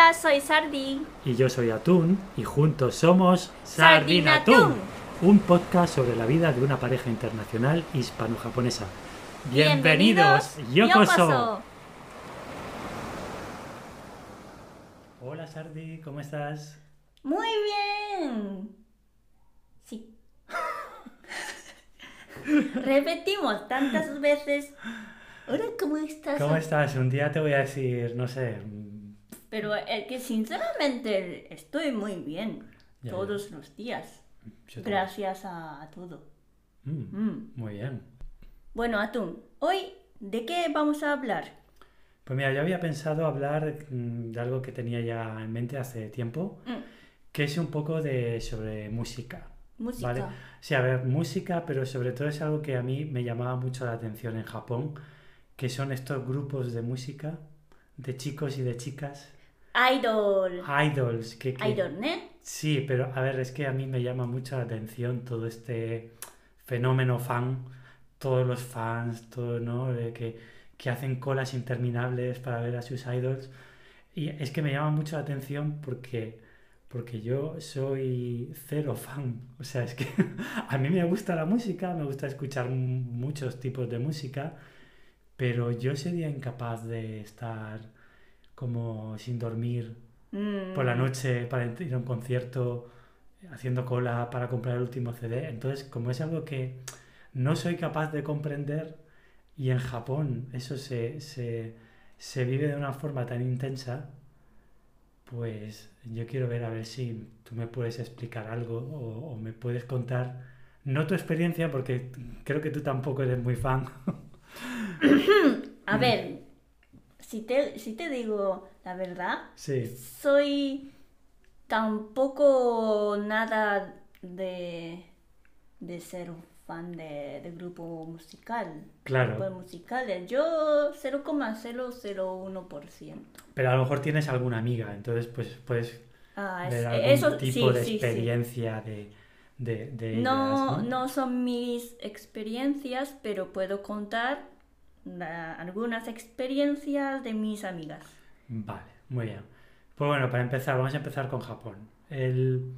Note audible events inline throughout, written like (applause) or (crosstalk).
Hola, soy Sardi. Y yo soy Atún y juntos somos Sardinatún, un podcast sobre la vida de una pareja internacional hispano-japonesa. Bienvenidos, Yokoso. Hola Sardi, ¿cómo estás? Muy bien. Sí. (laughs) Repetimos tantas veces. Hola, ¿cómo estás? ¿Cómo estás? Un día te voy a decir, no sé, Pero es que sinceramente estoy muy bien Ya, todos los días. yo. Gracias a, a todo. Mm, Mm. Muy bien. Bueno, Atún, hoy ¿de qué vamos a hablar? Pues mira, yo había pensado hablar mm, de algo que tenía ya en mente hace tiempo, Mm, que es un poco de sobre música. música. Vale. Sí, a ver, música, pero sobre todo es algo que a mí me llamaba mucho la atención en Japón, que son estos grupos de música de chicos y de chicas, Idol. idols, que, que- Idol, ¿ne? Sí, pero a ver, es que a mí me llama mucho la atención todo este fenómeno fan, todos los fans, todo, ¿no? Eh, que, que hacen colas interminables para ver a sus idols. Y es que me llama mucho la atención porque, porque yo soy cero fan. O sea, es que (laughs) a mí me gusta la música, me gusta escuchar muchos tipos de música, pero yo sería incapaz de estar como sin dormir Mm, por la noche para ir a un concierto, haciendo cola para comprar el último CD. Entonces, como es algo que no soy capaz de comprender y en Japón eso se, se, se vive de una forma tan intensa, pues yo quiero ver a ver si tú me puedes explicar algo o, o me puedes contar, no tu experiencia, porque creo que tú tampoco eres muy fan. (coughs) A ver, si te, si te digo la verdad, Sí, soy tampoco nada de, de ser fan de, de grupo musical. Claro. Grupos musicales. Yo 0,001%. pero a lo mejor tienes alguna amiga, entonces pues puedes Ah, es- ver algún eso tipo sí, de sí, experiencia de, de, de ellas, No, ¿no? son mis experiencias, pero puedo contar algunas experiencias de mis amigas. Vale, muy bien. Pues bueno, para empezar, vamos a empezar con Japón. El...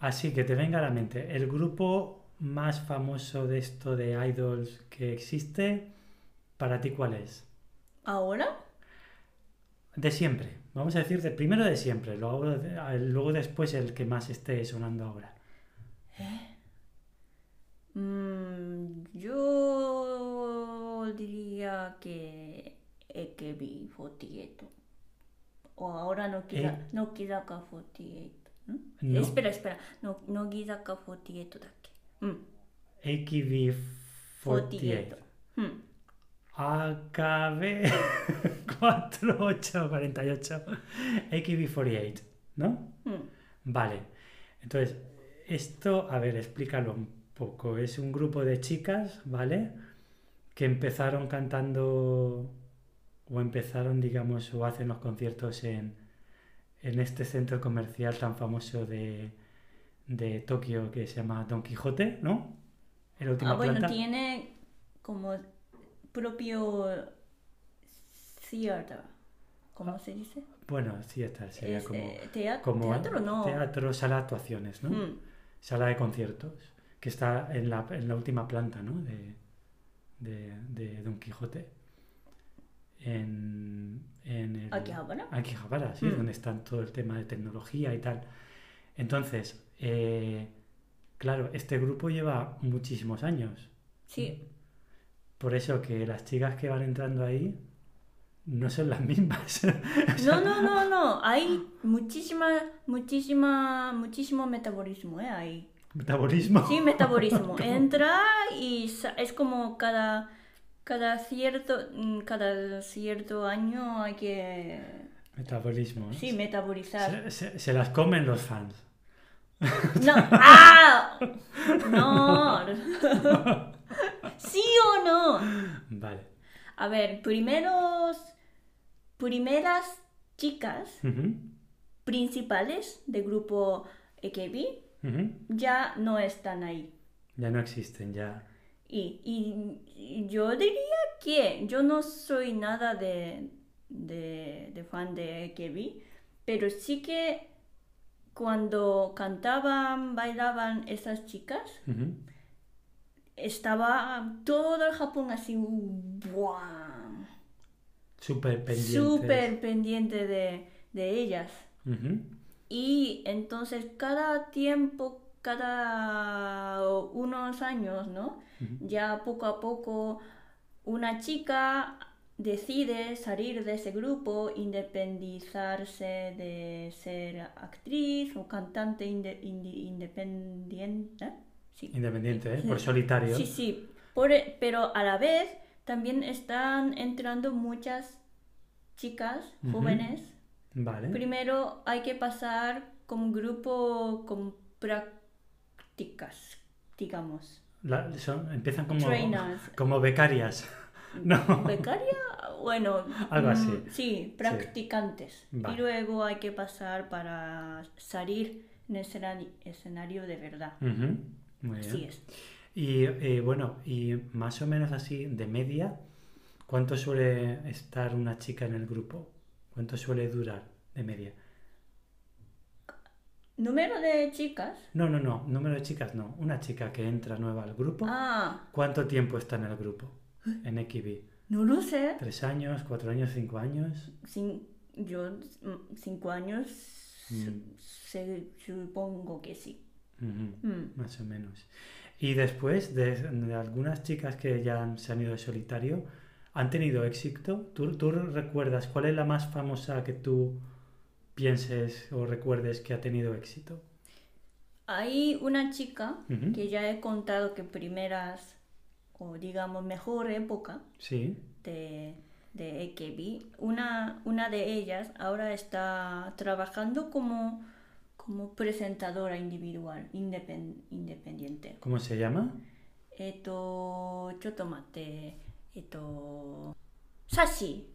Así que te venga a la mente, el grupo más famoso de esto de idols que existe, ¿para ti cuál es? ¿Ahora? De siempre. Vamos a decir de primero de siempre, luego, de- luego después el que más esté sonando ahora. Mm, yo diría que AKB48. O ahora no queda, eh? no queda 48. No. Espera, espera. No, no Gizaka 48da mm. que. Mm. AKB 48. Mm. AKB 4848. AKB 48, ¿no? Mm. Vale. Entonces, esto, a ver, explícalo un poco. Es un grupo de chicas, ¿vale? Que empezaron cantando o empezaron, digamos, o hacen los conciertos en, en este centro comercial tan famoso de, de Tokio que se llama Don Quijote, ¿no? En la última Ah, bueno, planta. tiene como propio theater. ¿Cómo se dice? Bueno, sí, esta sería Es, como, eh, como teatro, no. teatro, sala de actuaciones, ¿no? Mm. Sala de conciertos, que está en la, en la última planta, ¿no? De, de, de Don Quijote. En, en el, Akihabara. Akihabara, sí, Mm. donde está todo el tema de tecnología y tal. Entonces, eh, claro, este grupo lleva muchísimos años. Sí. Por eso que las chicas que van entrando ahí no son las mismas. (laughs) No, no, no, no. Hay muchísima, muchísima, muchísimo metabolismo, ¿eh? Hay. Metabolismo. Sí, metabolismo. (laughs) Entra y es como cada, cada cierto, mm, cada cierto año hay que, Metabolismo. sí, metabolizar. Se, se- se las comen los fans. No, (laughs) ¡ah! No. ¿Sí o no? Vale. A ver, primeros, primeras chicas principales del grupo Ya no están ahí. Ya no existen, ya. Y, y- y yo diría que yo no soy nada de, de, de fan de AKB, Pero sí que cuando cantaban, bailaban esas chicas, estaba todo el Japón así, ¡buah! Súper pendientes. súper pendiente de, de ellas. Y entonces cada tiempo, cada unos años, ¿no? Ya poco a poco una chica decide salir de ese grupo, independizarse de ser actriz o cantante inde- independiente. Sí. Independiente, ¿eh? Por solitario. Sí, sí, Por e- pero a la vez también están entrando muchas chicas jóvenes. Vale. Primero hay que pasar como grupo con prácticas, digamos. La- son- empiezan como, Trainers. (laughs) como becarias. (laughs) No. ¿Becaria? Bueno, Algo mm, así. Sí, practicantes. Vale. Y luego hay que pasar para salir en el escena- escenario de verdad. Muy bien. Así es. Y eh, bueno, y más o menos así, de media, ¿cuánto suele estar una chica en el grupo? ¿Cuánto suele durar de media? Número de chicas. No, no, no, número de chicas no. Una chica que entra nueva al grupo, Ah, ¿cuánto tiempo está en el grupo? En XB. no lo sé. ¿Tres años, cuatro años, cinco años? Cin- yo, mm, cinco años, Mm. se- supongo que sí. Mm. Más o menos. Y después de, de algunas chicas que ya se han ido de solitario, ¿han tenido éxito? ¿Tú, tú recuerdas cuál es la más famosa que tú pienses o recuerdes que ha tenido éxito? Hay una chica que ya he contado que primeras, o digamos mejor época Sí. de, de AKB, una, una de ellas ahora está trabajando como, como presentadora individual, indepen- independiente. ¿Cómo se llama? えっと、ちょっと待って、えっと、サシ、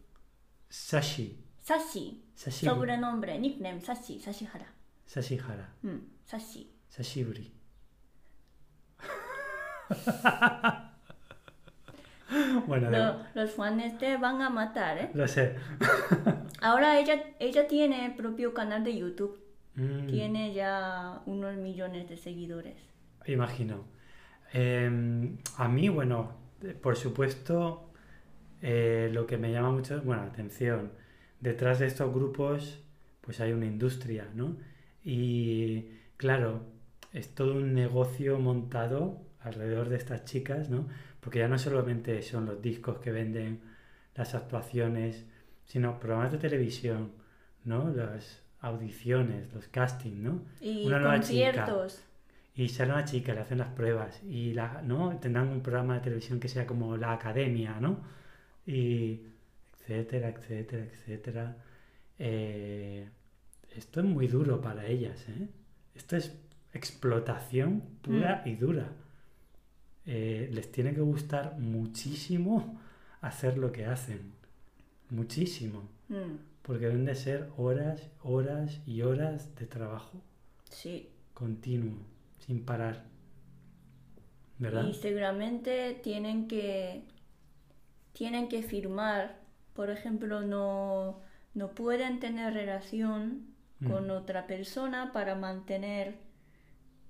Sashi. サシ、 Sashi. sobrenombre, nickname, サシ、サシハラ。 Sashihara. うん、サシ。 Sashiburi. bueno, de- (laughs) Lo- los fans te van a matar, ¿eh? lo sé. (laughs) Ahora ella, ella tiene propio canal de YouTube. Mm. Tiene ya unos millones de seguidores. Imagino. Eh, a mí, bueno, eh, por supuesto, eh, lo que me llama mucho, bueno, atención, detrás de estos grupos, pues hay una industria, ¿no? Y claro, es todo un negocio montado alrededor de estas chicas, ¿no? Porque ya no solamente son los discos que venden, las actuaciones, sino programas de televisión, ¿no? Las audiciones, los castings, ¿no? Y Una nueva chica. Y sale una chica, le hacen las pruebas y la, ¿no? tendrán un programa de televisión que sea como la academia, ¿no? Y etcétera, etcétera, etcétera. Eh, esto es muy duro para ellas, ¿eh? Esto es explotación pura y dura. Eh, les tiene que gustar muchísimo hacer lo que hacen. Muchísimo. Mm, Porque deben de ser horas, horas y horas de trabajo sí. continuo, sin parar. ¿Verdad? Y seguramente tienen que tienen que firmar, por ejemplo, no, no pueden tener relación con Mm. otra persona para mantener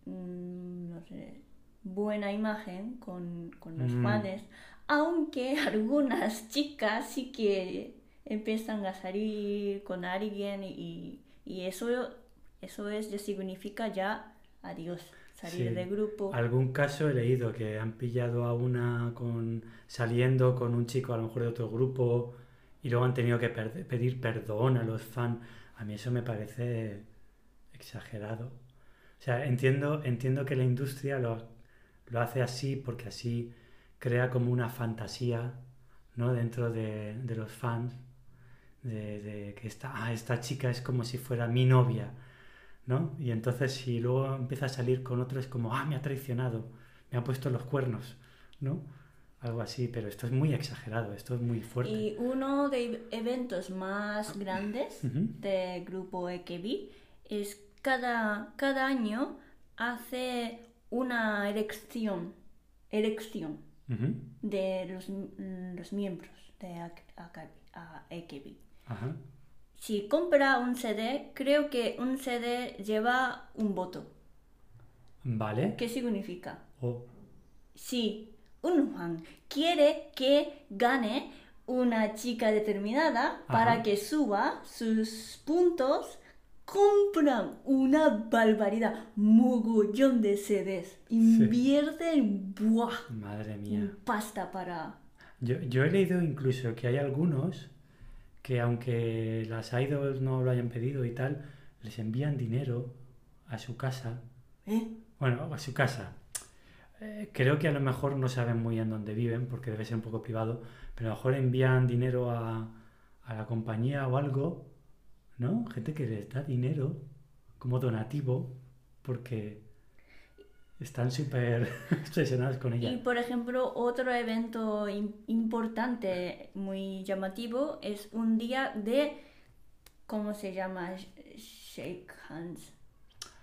mm, no sé, buena imagen con, con los Mm. fans, aunque (laughs) algunas chicas sí que empiezan a salir con alguien y, y eso, eso es, ya significa ya adiós, salir Sí. del grupo. Algún caso he leído que han pillado a una con saliendo con un chico a lo mejor de otro grupo y luego han tenido que perde- pedir perdón a los fans. A mí eso me parece exagerado. O sea, entiendo, entiendo que la industria lo, lo hace así porque así crea como una fantasía, ¿no? Dentro de, de los fans, de, de que esta, ah, esta chica es como si fuera mi novia, ¿no? Y entonces si luego empieza a salir con otro es como, ah, me ha traicionado, me ha puesto los cuernos, ¿no? Algo así, pero esto es muy exagerado, esto es muy fuerte. Y uno de eventos más grandes Ujú. del grupo EKB es cada, cada año hace una elección, elección de los, los miembros de EKB. Ajá. Si compra un CD, creo que un CD lleva un voto. Vale. ¿Qué significa? O- Si un fan quiere que gane una chica determinada para que suba sus puntos, compran una barbaridad, mogollón de CDs. Invierten ¡buah! Madre mía. pasta para... Yo, yo he leído incluso que hay algunos que aunque las idols no lo hayan pedido y tal, les envían dinero a su casa. ¿Eh? Bueno, a su casa. Eh, creo que a lo mejor no saben muy bien dónde viven, porque debe ser un poco privado, pero a lo mejor envían dinero a, a la compañía o algo, ¿no? Gente que les da dinero como donativo, porque están súper (laughs) obsesionados con ella. Y por ejemplo, otro evento im- importante, muy llamativo, es un día de, ¿cómo se llama? Sh- Shake hands.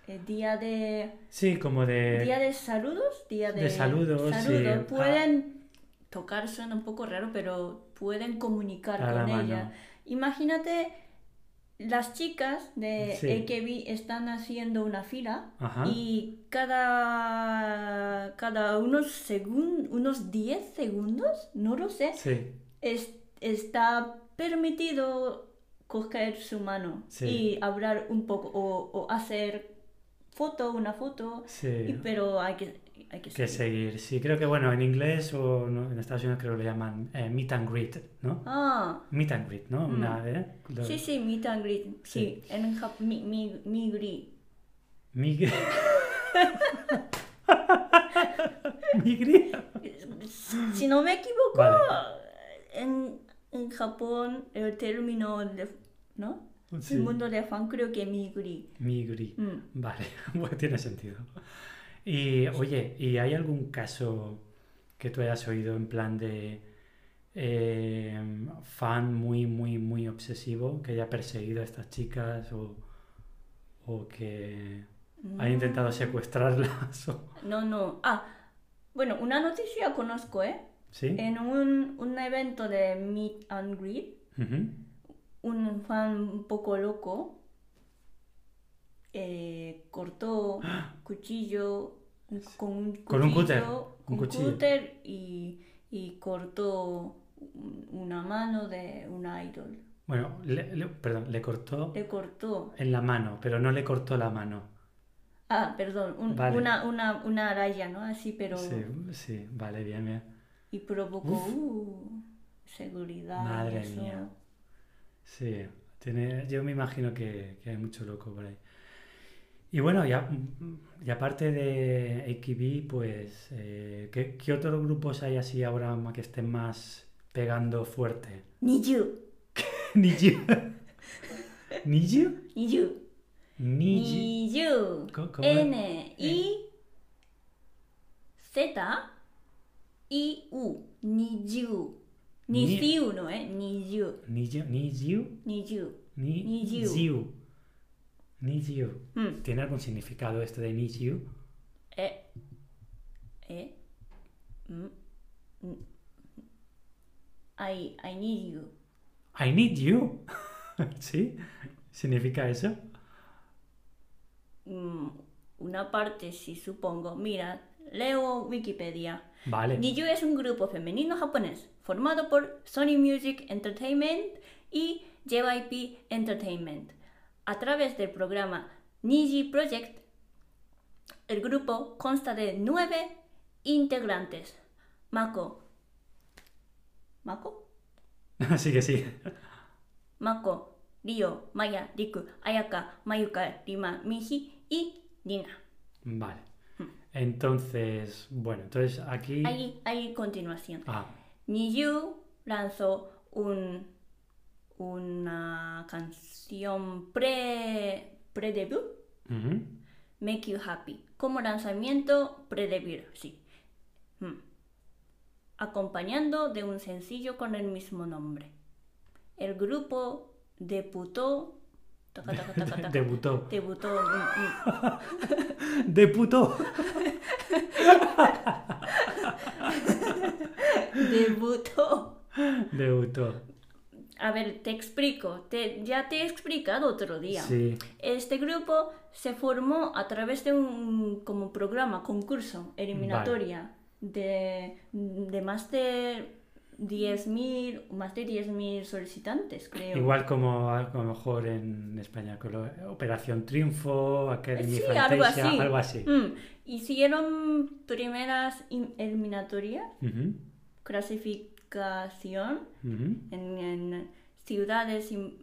El día de, Sí, como de... día de saludos, día de, de saludos, sí. Pueden tocar, suena un poco raro, pero pueden comunicar A con ella. Imagínate, las chicas de Sí. AKB están haciendo una fila Ajá. y cada, cada unos segundos, unos 10 segundos, no lo sé, Sí, es- está permitido coger su mano Sí. y hablar un poco o, o hacer foto, una foto, sí. y- pero hay que, hay que Que seguir. seguir. Sí, creo que bueno, en inglés o no, en Estados Unidos creo que lo llaman eh, meet and greet, ¿no? Ah, Meet and greet, ¿no? Mm. Una, ¿eh? Lo- sí, sí, meet and greet, sí, en Jap- mi, mi, mi (laughs) (laughs) Migri. Si no me equivoco, Vale. en, en Japón el término, de, ¿no? Sí. El mundo de fan creo que migri. Migri. Mm. Vale, bueno, (laughs) tiene sentido. Y oye, ¿y hay algún caso que tú hayas oído en plan de eh, fan muy, muy, muy obsesivo que haya perseguido a estas chicas o, o que haya intentado secuestrarlas? (laughs) o- No, no. Ah, bueno, una noticia conozco, ¿eh? ¿Sí? En un, un evento de Meet and Greet, un fan un poco loco eh, cortó (gasps) cuchillo un- con un cuchillo, Con un cúter, un con cuchillo. cúter y, y cortó un- una mano de un idol. Bueno, le- le- perdón, le cortó Le cortó. en la mano, pero no le cortó la mano. Ah, perdón, un, vale. una, una, una, araya, ¿no? Así, pero... Sí, sí, vale, bien, bien. Y provocó uh, seguridad. Madre mía. Sí, tiene, yo me imagino que, que, hay mucho loco por ahí. Y bueno, ya, y aparte de AKB, pues, eh, ¿qué, ¿qué, otros grupos hay así ahora que estén más pegando fuerte? Niju. Niju. Niju. Niju. 20 N-I eh. Z I U. 20 20 no eh. 20 20 20 20 20 ¿Tiene algún significado esto de 20? Eh eh mm, mm, I I need you. I need you. (laughs) ¿Sí? ¿Significa eso? Mm, una parte, sí, supongo. Mira, leo Wikipedia. Vale. Niyu es un grupo femenino japonés formado por Sony Music Entertainment y JYP Entertainment. A través del programa Niji Project, el grupo consta de nueve integrantes. Mako. ¿Mako? (laughs) Sigue, sigue. Mako, Ryo, Maya, Riku, Ayaka, Mayuka, Rima, Mihi y Nina. Vale. Entonces, bueno, entonces aquí... Ahí, ahí continuación. Ah, Niyu lanzó un, una canción pre, pre-debut. Make You Happy, como lanzamiento pre-debut, sí. Mm. Acompañando de un sencillo con el mismo nombre. El grupo debutó. Taca, taca, taca, taca, Debutó. debutó. Debutó. debutó Debutó. a ver, te explico. Te, ya te he explicado otro día. Sí, Este grupo se formó a través de un como programa, concurso, eliminatoria, de, de más de 10.000, más de 10.000 solicitantes, creo. igual como a lo mejor en España, con lo- Operación Triunfo, Academy Sí, Fantasia, algo así. algo así. Mm, Hicieron primeras in- eliminatorias, clasificación en, en ciudades im-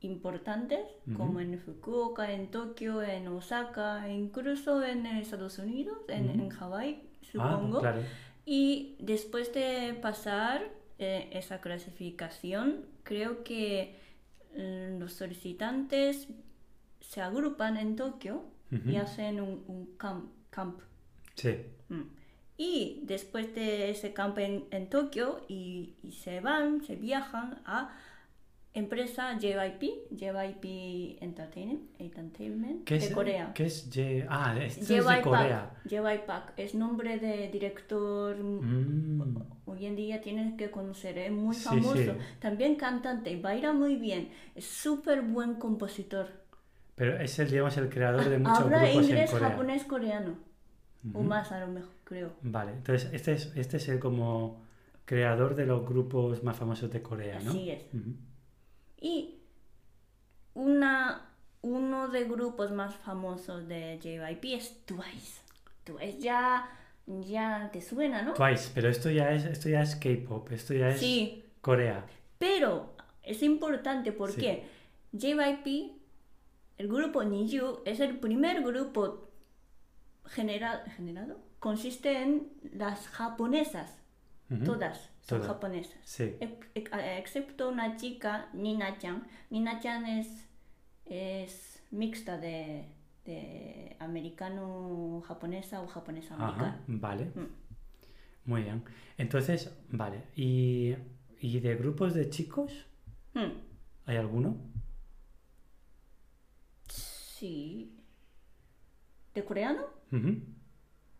importantes, como en Fukuoka, en Tokio, en Osaka, incluso en Estados Unidos, en, en Hawái, Ah, supongo. claro. Y después de pasar eh, esa clasificación, creo que eh, los solicitantes se agrupan en Tokio y hacen un, un camp, camp. Sí. Mm. Y después de ese camp en, en Tokio y, y se van, se viajan a empresa JYP, JYP Entertainment, Entertainment ¿Qué de es, Corea. ¿Qué es J- Ah, esto es de Corea. JY Park es nombre de director Mm, hoy en día tienes que conocer, es muy Sí, famoso, sí. también cantante, baila muy bien, es súper buen compositor. Pero es el, digamos, el creador de muchos Habla grupos inglés, en Corea. japonés, coreano, o más a lo mejor, creo. Vale, entonces este es, este es el como creador de los grupos más famosos de Corea, ¿no? Así es. Y una, uno de grupos más famosos de JYP es Twice. Twice ya, ya te suena, ¿no? Twice, pero esto ya es, esto ya es K-pop, esto ya es Sí, Corea. pero es importante Sí. porque JYP, el grupo Niju, es el primer grupo genera- generado. Consiste en las japonesas, todas son Todas. japonesas. Sí. Excepto una chica, Nina-chan. Nina-chan es, es mixta de, de americano-japonesa o japonesa-americana. vale. Mm. Muy bien. Entonces, vale. ¿Y, y de grupos de chicos? Hmm, ¿Hay alguno? Sí. ¿De coreano? Ujú.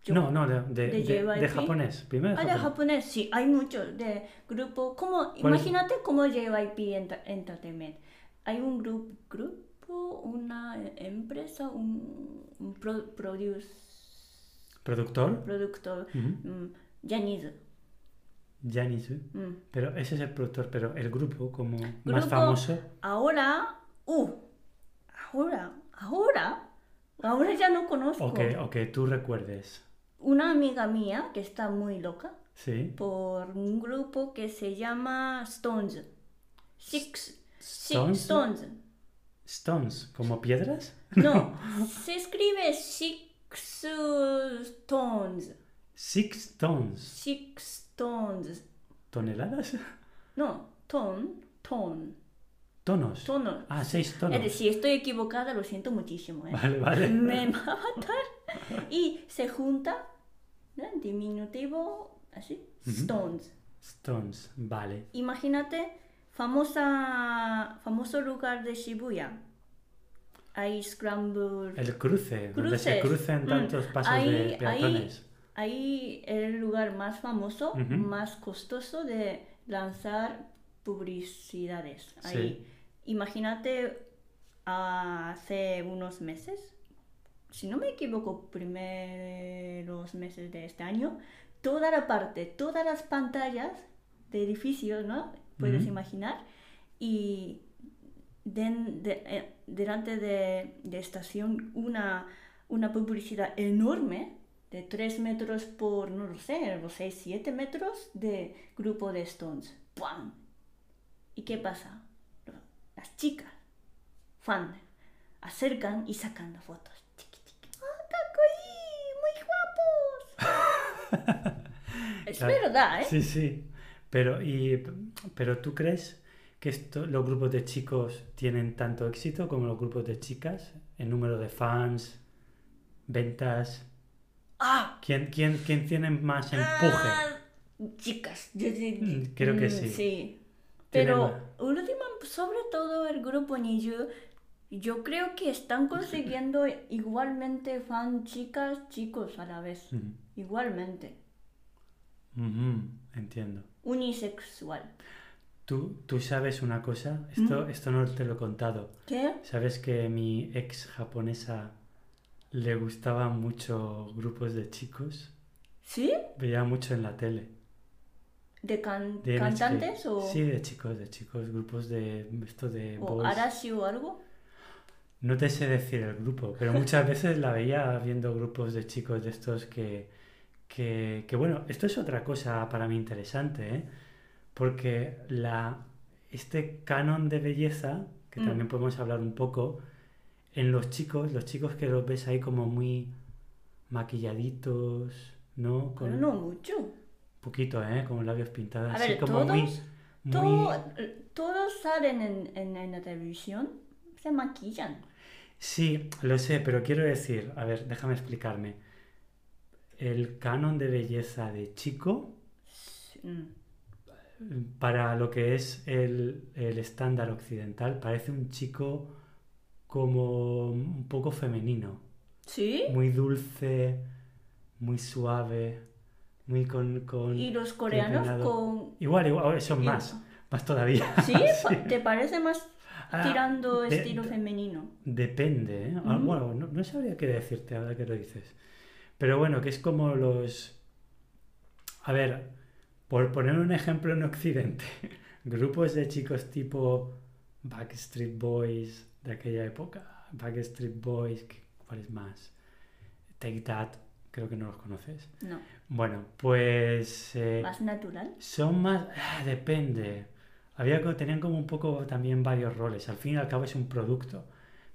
Yo- No, no, de, de, ¿De japonés. Primero Ah, de japonés. sí, hay muchos de grupo, como, imagínate como JYP Enter- Entertainment. Hay un grupo, grupo, una empresa, un, un pro- produce, ¿Productor? productor, Ujú. mm, Janice. Janice. mm. Pero ese es el productor, pero el grupo como más famoso. Ahora, uh, ahora, ahora, ahora ya no conozco. O que, o que tú recuerdes. Una amiga mía que está muy loca Sí. por un grupo que se llama Stones. Six, Six Stones. Stones. Stones, como piedras. (laughs) No, se escribe Six Stones. Six Stones. Six Stones. ¿Toneladas? No, ton, ton, Tonos. tono. Ah, seis tonos. Es decir, si estoy equivocada, lo siento muchísimo. ¿eh? Vale, vale. Me va a matar. Y se junta. Diminutivo, así. Stones. Stones, vale. Imagínate, famosa, famoso lugar de Shibuya. Hay Scramble. El cruce, donde se Cruces. crucen Mm. tantos pasos de peatones. Ahí el lugar más famoso, más costoso de lanzar publicidades. Ahí. Imagínate hace unos meses, si no me equivoco, primeros meses de este año, toda la parte, todas las pantallas de edificios, ¿no? Puedes imaginar. Y de- eh, delante de, de estación una, una publicidad enorme de 3 metros por, no lo sé, los 6, 7 metros de grupo de Stones. ¡Pam! ¿Y qué pasa? Las chicas, fan, acercan y sacan las fotos. (laughs) es Claro. verdad, ¿eh? Sí, sí. Pero, y, pero ¿tú crees que esto, los grupos de chicos tienen tanto éxito como los grupos de chicas? En número de fans, ventas. ¡Ah! ¿Quién, quién, quién tiene más empuje? Ah, chicas, yo, yo- creo que sí. Sí. Pero sobre todo el grupo Niju, yo creo que están (laughs) consiguiendo igualmente fan chicas, chicos a la vez. Igualmente. Entiendo. Unisexual. Tú, tú sabes una cosa, esto, esto no te lo he contado. ¿Qué? ¿Sabes que mi ex japonesa le gustaban mucho grupos de chicos? ¿Sí? Veía mucho en la tele. ¿De can- De NHK. cantantes o, Sí, de chicos, de chicos, grupos de esto de o. Arashi o algo? No te sé decir el grupo, pero muchas (laughs) veces la veía viendo grupos de chicos de estos que, que, que, bueno, esto es otra cosa para mí interesante, ¿eh? Porque la, este canon de belleza, que Mm. también podemos hablar un poco, en los chicos, los chicos que los ves ahí como muy maquilladitos, ¿no? Con no mucho. poquito, ¿eh? Con labios pintados, A así ver, como muy, todos, muy... todo- todos salen en, en- en la televisión, se maquillan. Sí, lo sé, pero quiero decir, a ver, déjame explicarme. El canon de belleza de chico Mm. para lo que es el, el estándar occidental parece un chico como un poco femenino, ¿Sí? muy dulce, muy suave, muy con... con... Y los coreanos con... Igual, igual, son más, (laughs) más todavía. (laughs) ¿Sí? ¿Te parece más Ah, tirando de- estilo femenino? Depende, ¿eh? Ah. Bueno, no, no sabría qué decirte ahora que lo dices. Pero bueno, que es como los... A ver, por poner un ejemplo en Occidente, (laughs) grupos de chicos tipo Backstreet Boys de aquella época, Backstreet Boys, ¿qué- ¿cuál es más? Take That, creo que no los conoces. No, Bueno, pues... eh, más natural. son más... ah, depende. Había, tenían como un poco también varios roles. Al fin y al cabo es un producto.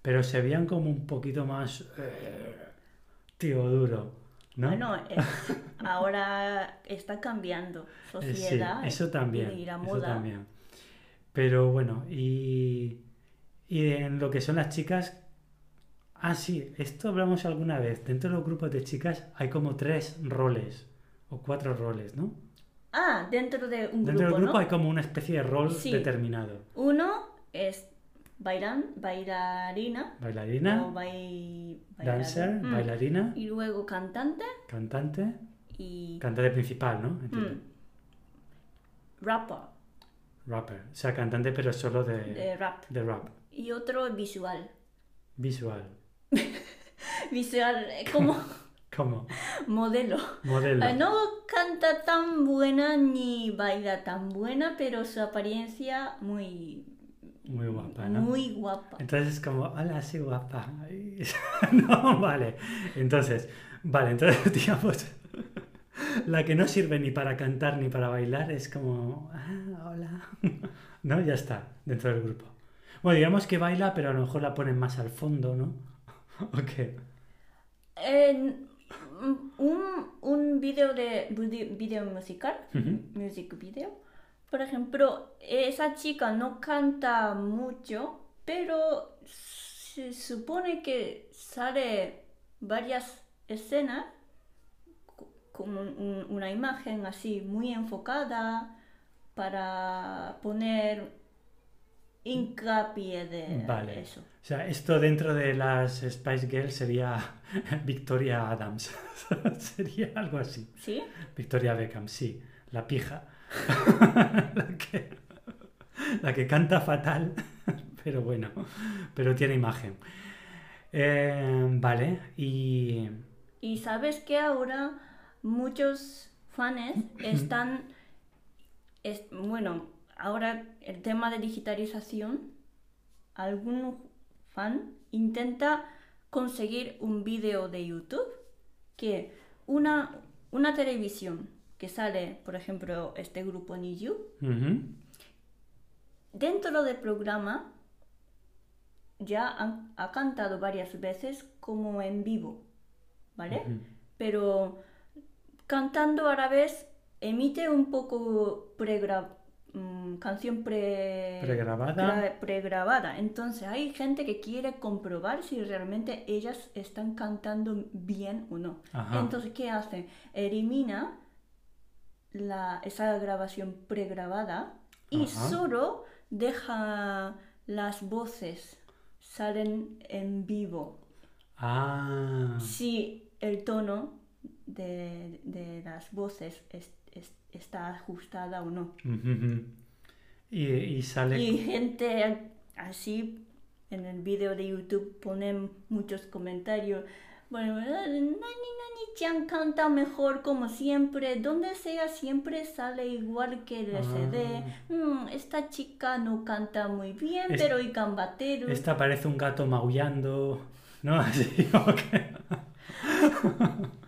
Pero se veían como un poquito más... eh, tío duro. ¿no? Bueno, es- ahora está cambiando Eh, sí, sociedad eso también. y la eso moda. también. Pero bueno, y, y en lo que son las chicas... Ah, sí, esto hablamos alguna vez. Dentro de los grupos de chicas hay como tres roles o cuatro roles, ¿no? Ah, dentro de un Dentro grupo, del grupo ¿no? hay como una especie de rol Sí. determinado. Uno es bailan, bailarina Bailarina, o bai- dancer, bailarín. Mm. bailarina, Y luego cantante cantante, y cantante principal, ¿no? Entiendo. mm, rapper, Rapper. O sea, cantante pero solo de, de rap. de rap. Y otro visual. Visual. (laughs) Visual, eh, como (laughs) ¿Cómo? modelo. Modelo. Ah, No canta tan buena ni baila tan buena, pero su apariencia muy, Muy guapa, ¿no? muy guapa. Entonces es como, hola, sí, guapa. (laughs) No, vale. Entonces, vale, entonces (laughs) digamos, la que no sirve ni para cantar ni para bailar es como, ah, hola. (laughs) No, ya está, dentro del grupo. Bueno, digamos que baila, pero a lo mejor la ponen más al fondo, ¿no? Ok. En un, un video de vide- video musical, music video, por ejemplo, esa chica no canta mucho, pero se supone que sale varias escenas co- con un- un- una imagen así muy enfocada para poner hincapié de Vale. eso. O sea, esto dentro de las Spice Girls sería (laughs) Victoria Adams. (laughs) sería algo así. ¿Sí? Victoria Beckham, sí. La pija. (laughs) la, que, la que canta fatal, pero bueno, pero tiene imagen. Eh, vale, y... Y sabes que ahora muchos fans están, es- bueno, ahora el tema de digitalización, algún fan intenta conseguir un vídeo de YouTube que una, una televisión que sale, por ejemplo, este grupo Ujú. dentro del programa ya han- ha cantado varias veces como en vivo, ¿vale? Pero cantando a la vez emite un poco pregra- mm, canción pre- Pregrabada. pre- pregrabada. Entonces hay gente que quiere comprobar si realmente ellas están cantando bien o no. Ajá. Entonces, ¿qué hacen? Elimina la, esa grabación pregrabada y Ajá. solo deja las voces salen en vivo. Ah, Si el tono de, de las voces es- es- está ajustada o no. Y, y sale... Y gente así en el vídeo de YouTube ponen muchos comentarios. Bueno, Nani Nani Chan canta mejor como siempre, donde sea siempre sale igual que el CD. Mm, esta chica no canta muy bien, Es- pero y gambateru. Esta parece un gato maullando, ¿no? (laughs) Así como que... (laughs)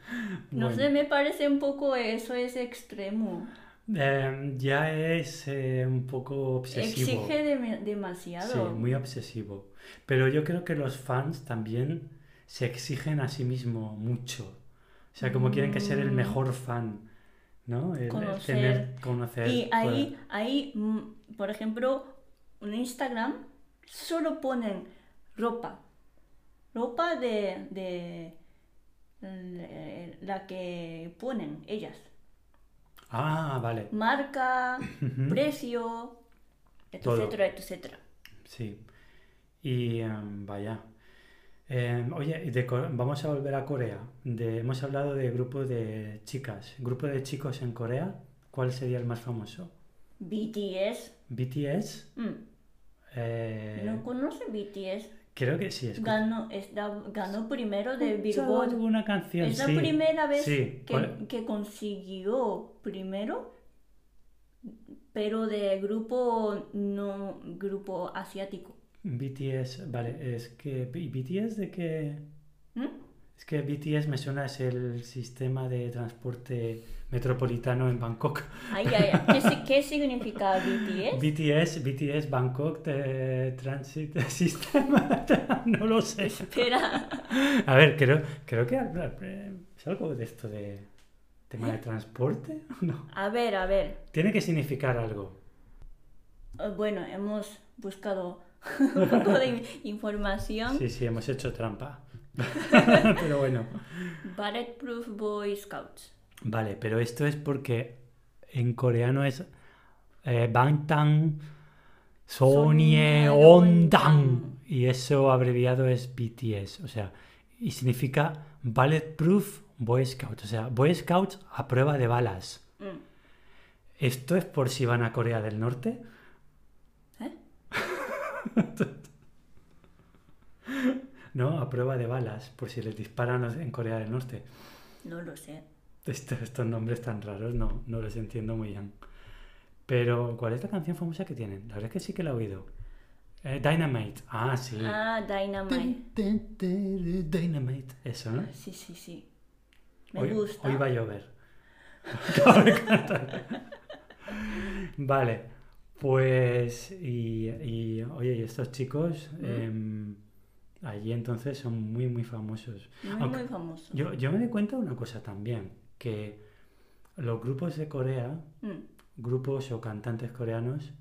No Bueno. sé, me parece un poco eso es extremo. Eh, ya es eh, un poco obsesivo. Exige dem- Sí, demasiado. muy obsesivo. Pero yo creo que los fans también se exigen a sí mismos mucho. O sea, como quieren que ser el Mm. mejor fan, ¿no? El- el Conocer. tener, conocer. Y ahí, ahí, mm, por ejemplo, en Instagram solo ponen ropa. Ropa de, de la que ponen ellas. Ah, vale. Marca, precio, Todo. etcétera, etcétera. Sí. Y em, vaya. Em, oye, de vamos a volver a Corea. De, hemos hablado de grupo de chicas. Grupo de chicos en Corea. ¿Cuál sería el más famoso? BTS. BTS. mm, Eh, ¿No conoce BTS? Creo que sí. Ganó, está- ganó primero de Billboard. canción, Es la sí. primera vez Sí, que, por- que consiguió primero, pero de grupo no grupo asiático. BTS, vale, es que ¿y BTS de qué? ¿Mm? Es que BTS me suena es el sistema de transporte metropolitano en Bangkok. Ay, ay, ay. ¿Qué, si- qué significa BTS? BTS, BTS Bangkok de Transit System, no lo sé. Espera. A ver, creo, creo que eh, es algo de esto de tema de transporte, no. A ver, a ver. Tiene que significar algo. Eh, Bueno, hemos buscado (laughs) un poco de in- información. Sí, sí, hemos hecho trampa. (laughs) Pero bueno. Bulletproof Boy Scouts. Vale, pero esto es porque en coreano es eh, Bangtan Sonye Ondang y eso abreviado es BTS, o sea, y significa Bulletproof Boy Scout, o sea, Boy Scouts a prueba de balas. Mm. ¿Esto es por si van a Corea del Norte? ¿Eh? (laughs) No, a prueba de balas, por si les disparan en Corea del Norte. No lo sé. Estos, estos nombres tan raros no, no los entiendo muy bien. Pero, ¿cuál es la canción famosa que tienen? La verdad es que sí que la he oído. Eh, Dynamite. Ah, sí. Ah, Dynamite. Dynamite. Eso, ¿no? Sí, sí, sí. Me Hoy, gusta. hoy va a llover. (laughs) Vale. Pues, y, y, oye, y estos chicos Mm. em, allí entonces son muy, muy famosos. Muy, Aunque- muy famoso. Yo, yo me di cuenta de una cosa también, que los grupos de Corea, Mm. grupos o cantantes coreanos,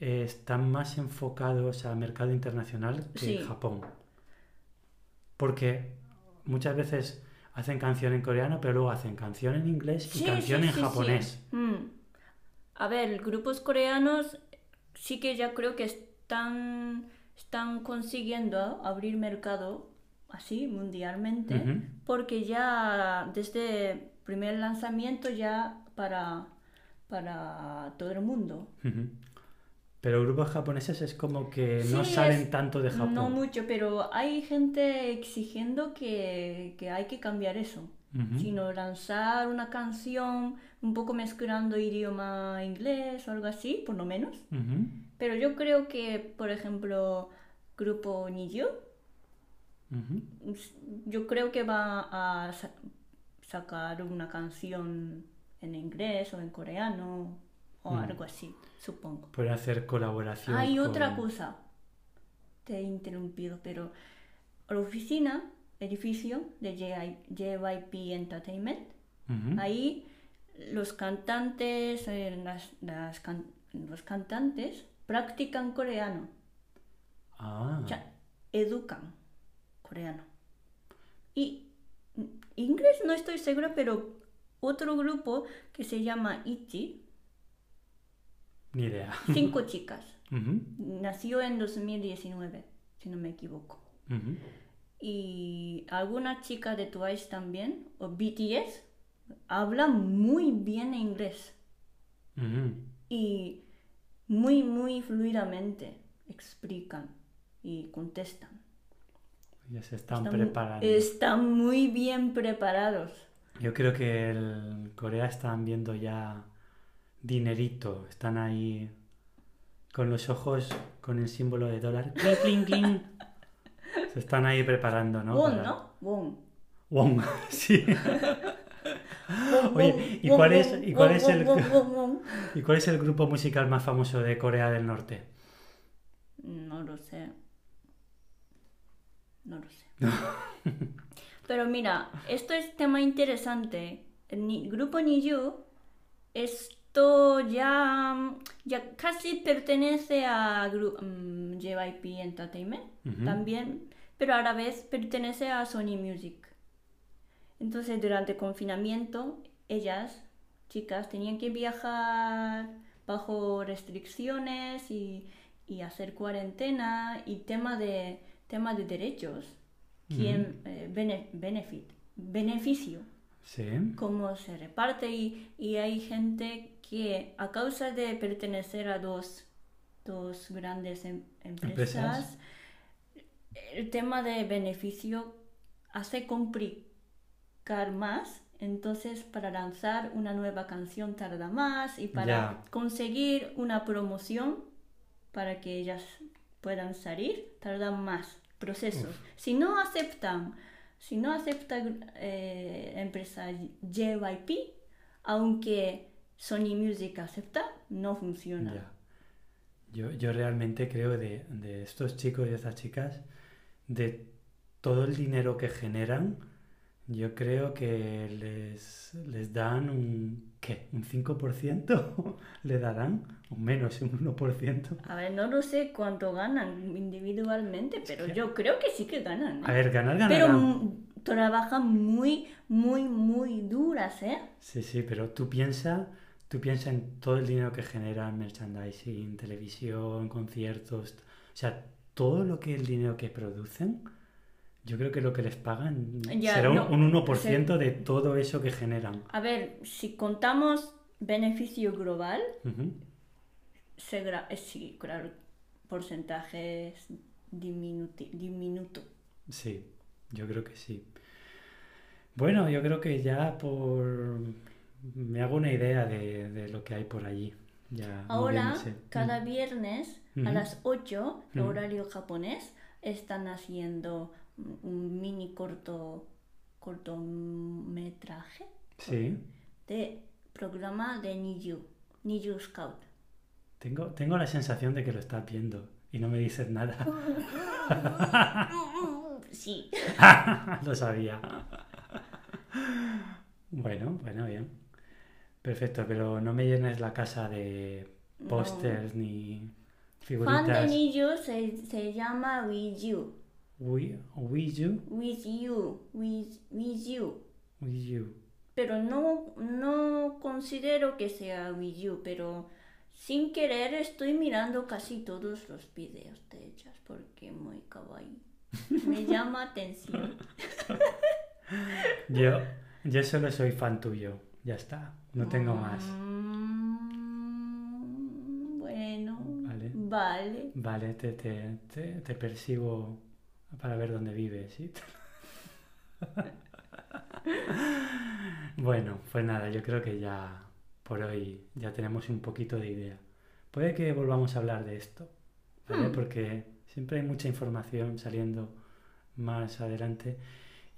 eh, están más enfocados al mercado internacional que Sí. en Japón. Porque muchas veces hacen canción en coreano, pero luego hacen canción en inglés y Sí, canción sí, en japonés. Mm. A ver, grupos coreanos sí que ya creo que están, están consiguiendo abrir mercado así mundialmente, porque ya desde primer lanzamiento ya para, para todo el mundo. Pero grupos japoneses es como que no Sí, salen es- tanto de Japón. No mucho, pero hay gente exigiendo que, que hay que cambiar eso. Sino lanzar una canción un poco mezclando idioma inglés o algo así, por lo menos. Ujú. Pero yo creo que, por ejemplo, grupo Niju, Ujú. yo creo que va a sa- sacar una canción en inglés o en coreano o Mm. algo así, supongo. Pueden hacer colaboración. Hay otra con- cosa, te he interrumpido, pero la oficina, edificio de JYP Entertainment. Ahí los cantantes, eh, las- las can- los cantantes practican coreano, Ah. o sea, educan coreano. Y inglés no estoy segura, pero otro grupo que se llama ITZY, Ni idea. cinco (laughs) chicas, Ujú. nació en 2019, si no me equivoco. Y algunas chicas de Twice también, o BTS, hablan muy bien inglés. Y muy, muy fluidamente explican y contestan. Ya se están, Están, preparando. están muy bien preparados. Yo creo que en Corea están viendo ya dinerito. Están ahí con los ojos con el símbolo de dólar. Cling, cling, cling. (laughs) Se están ahí preparando, ¿no? Won, Para- ¿no? Won. Won, (laughs) sí. (laughs) (laughs) Oye, ¿y cuál es- y cuál es el-. (laughs) ¿Y cuál es el grupo musical más famoso de Corea del Norte? No lo sé. No lo sé. (laughs) Pero mira, esto es tema interesante. El ni- grupo Niyu, esto ya, ya casi pertenece a gru- mm, JYP Entertainment Ujú. también, pero a la vez pertenece a Sony Music. Entonces, durante el confinamiento, ellas, chicas, tenían que viajar bajo restricciones y, y hacer cuarentena y tema de, tema de derechos. ¿Quién, eh, bene- benefit, beneficio? Sí. cómo se reparte y, y hay gente que a causa de pertenecer a dos, dos grandes em- empresas, Empresas. el tema de beneficio hace complicar más. Entonces, para lanzar una nueva canción tarda más y para conseguir una promoción para que ellas puedan salir, tardan más procesos. Si no aceptan, si no acepta eh, empresa JYP, aunque Sony Music acepta, no funciona. Yo, yo realmente creo de, de estos chicos y estas chicas, de todo el dinero que generan, yo creo que les, les dan un, ¿qué? ¿Un 5%? (laughs) ¿Le darán? O menos, un 1%. A ver, no lo sé cuánto ganan individualmente, pero que- yo creo que sí que ganan. ¿eh? A ver, ganar, pero ganarán. mm, trabajan muy, muy, muy duras, ¿eh? Sí, sí, pero tú piensa, tú piensa en todo el dinero que generan merchandising, televisión, conciertos, o sea, todo lo que el dinero que producen, yo creo que lo que les pagan Ya, será un, no, un 1% de todo eso que generan. A ver, si contamos beneficio global, Ujú. se gra- eh, sí, claro, porcentajes diminuti- diminuto. Sí, yo creo que sí. Bueno, yo creo que ya por... Me hago una idea de, de lo que hay por allí. Ya Ahora, moviéndose. cada Mm. viernes a las 8, Ujú. horario japonés, están haciendo un mini corto cortometraje Sí, de programa de Niju, Niju Scout. tengo, tengo la sensación de que lo estás viendo y no me dices nada. (laughs) Sí. (laughs) Lo sabía. Bueno, bueno, bien. Perfecto, pero no me llenes la casa de pósters ni Fan de figuritas. Niju se, se llama With You. With You. With, with You. Wii U. Pero no, no considero que sea Wii U, pero sin querer estoy mirando casi todos los videos de ellas porque muy kawaii. Me (laughs) llama atención. Yo, yo solo soy fan tuyo. Ya está, no tengo más. Mm, bueno, Vale. vale. Vale, te, te, te, te persigo para ver dónde vives, ¿sí? Bueno, pues nada, yo creo que ya por hoy ya tenemos un poquito de idea. Puede que volvamos a hablar de esto, ¿vale? Hmm. Porque siempre hay mucha información saliendo más adelante.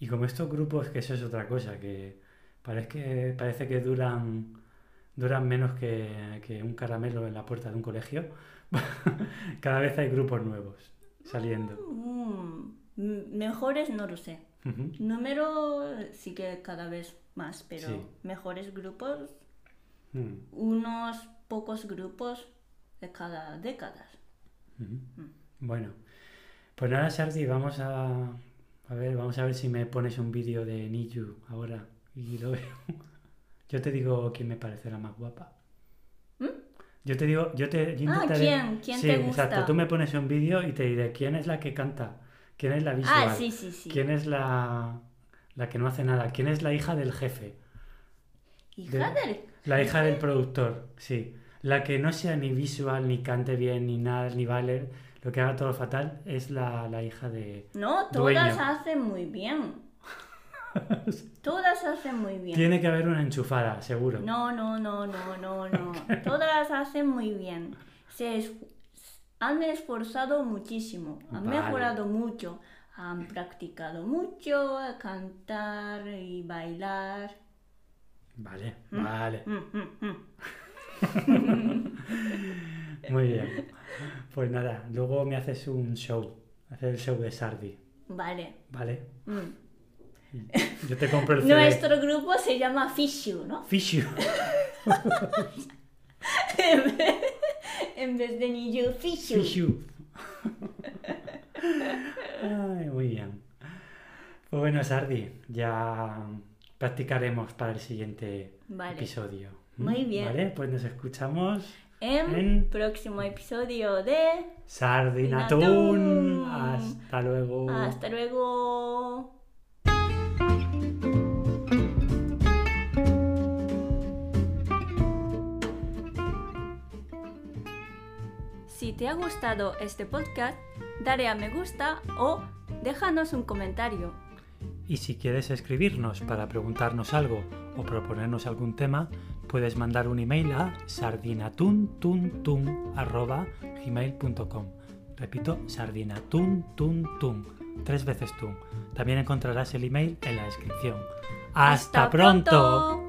Y como estos grupos, que eso es otra cosa, que parece que, parece que duran, duran menos que, que un caramelo en la puerta de un colegio, (laughs) cada vez hay grupos nuevos saliendo. Mm, m- mejores no lo sé. Número sí que cada vez más, pero Sí. mejores grupos, Mm, unos pocos grupos de cada década. ujú. Bueno, pues nada, Sardi, vamos a, a ver, vamos a ver si me pones un vídeo de Niju ahora y lo veo. (laughs) Yo te digo quién me parecerá más guapa. Yo te digo, yo te yo Ah, intentaré- ¿quién? ¿Quién sí, te gusta? exacto. Tú me pones un vídeo y te diré quién es la que canta, quién es la visual, Ah, sí, sí, sí. quién es la, la que no hace nada, quién es la hija del jefe, Hija de- del... la hija del productor, sí, La que no sea ni visual, ni cante bien, ni nada, ni baile, lo que haga todo fatal, es la, la hija de... No, Dueño. todas hacen muy bien. (laughs) Todas hacen muy bien. Tiene que haber una enchufada, seguro. No, no, no, no, no, no. (laughs) Todas hacen muy bien. Se es- han esforzado muchísimo, han Vale. mejorado mucho, han practicado mucho a cantar y bailar. Vale, vale. Mm, mm, mm. (laughs) Muy bien. Pues nada, luego me haces un show. Hacer el show de Sardi, Vale. ¿vale? Yo te compro el CD. Nuestro grupo se llama Fishu, ¿no? Fishu. (laughs) en vez de Niyu, Fishu. Fishu. Ay, muy bien. Pues bueno, Sardi, ya practicaremos para el siguiente Vale. episodio. Muy bien. Vale, pues nos escuchamos En En- próximo episodio de. Sardinatún. Hasta luego. Hasta luego. Si te ha gustado este podcast, dale a me gusta o déjanos un comentario. Y si quieres escribirnos para preguntarnos algo o proponernos algún tema, puedes mandar un email a sardinatuntun@gmail.com. Repito, sardinatuntun, tres veces tú. También encontrarás el email en la descripción. ¡Hasta, pronto!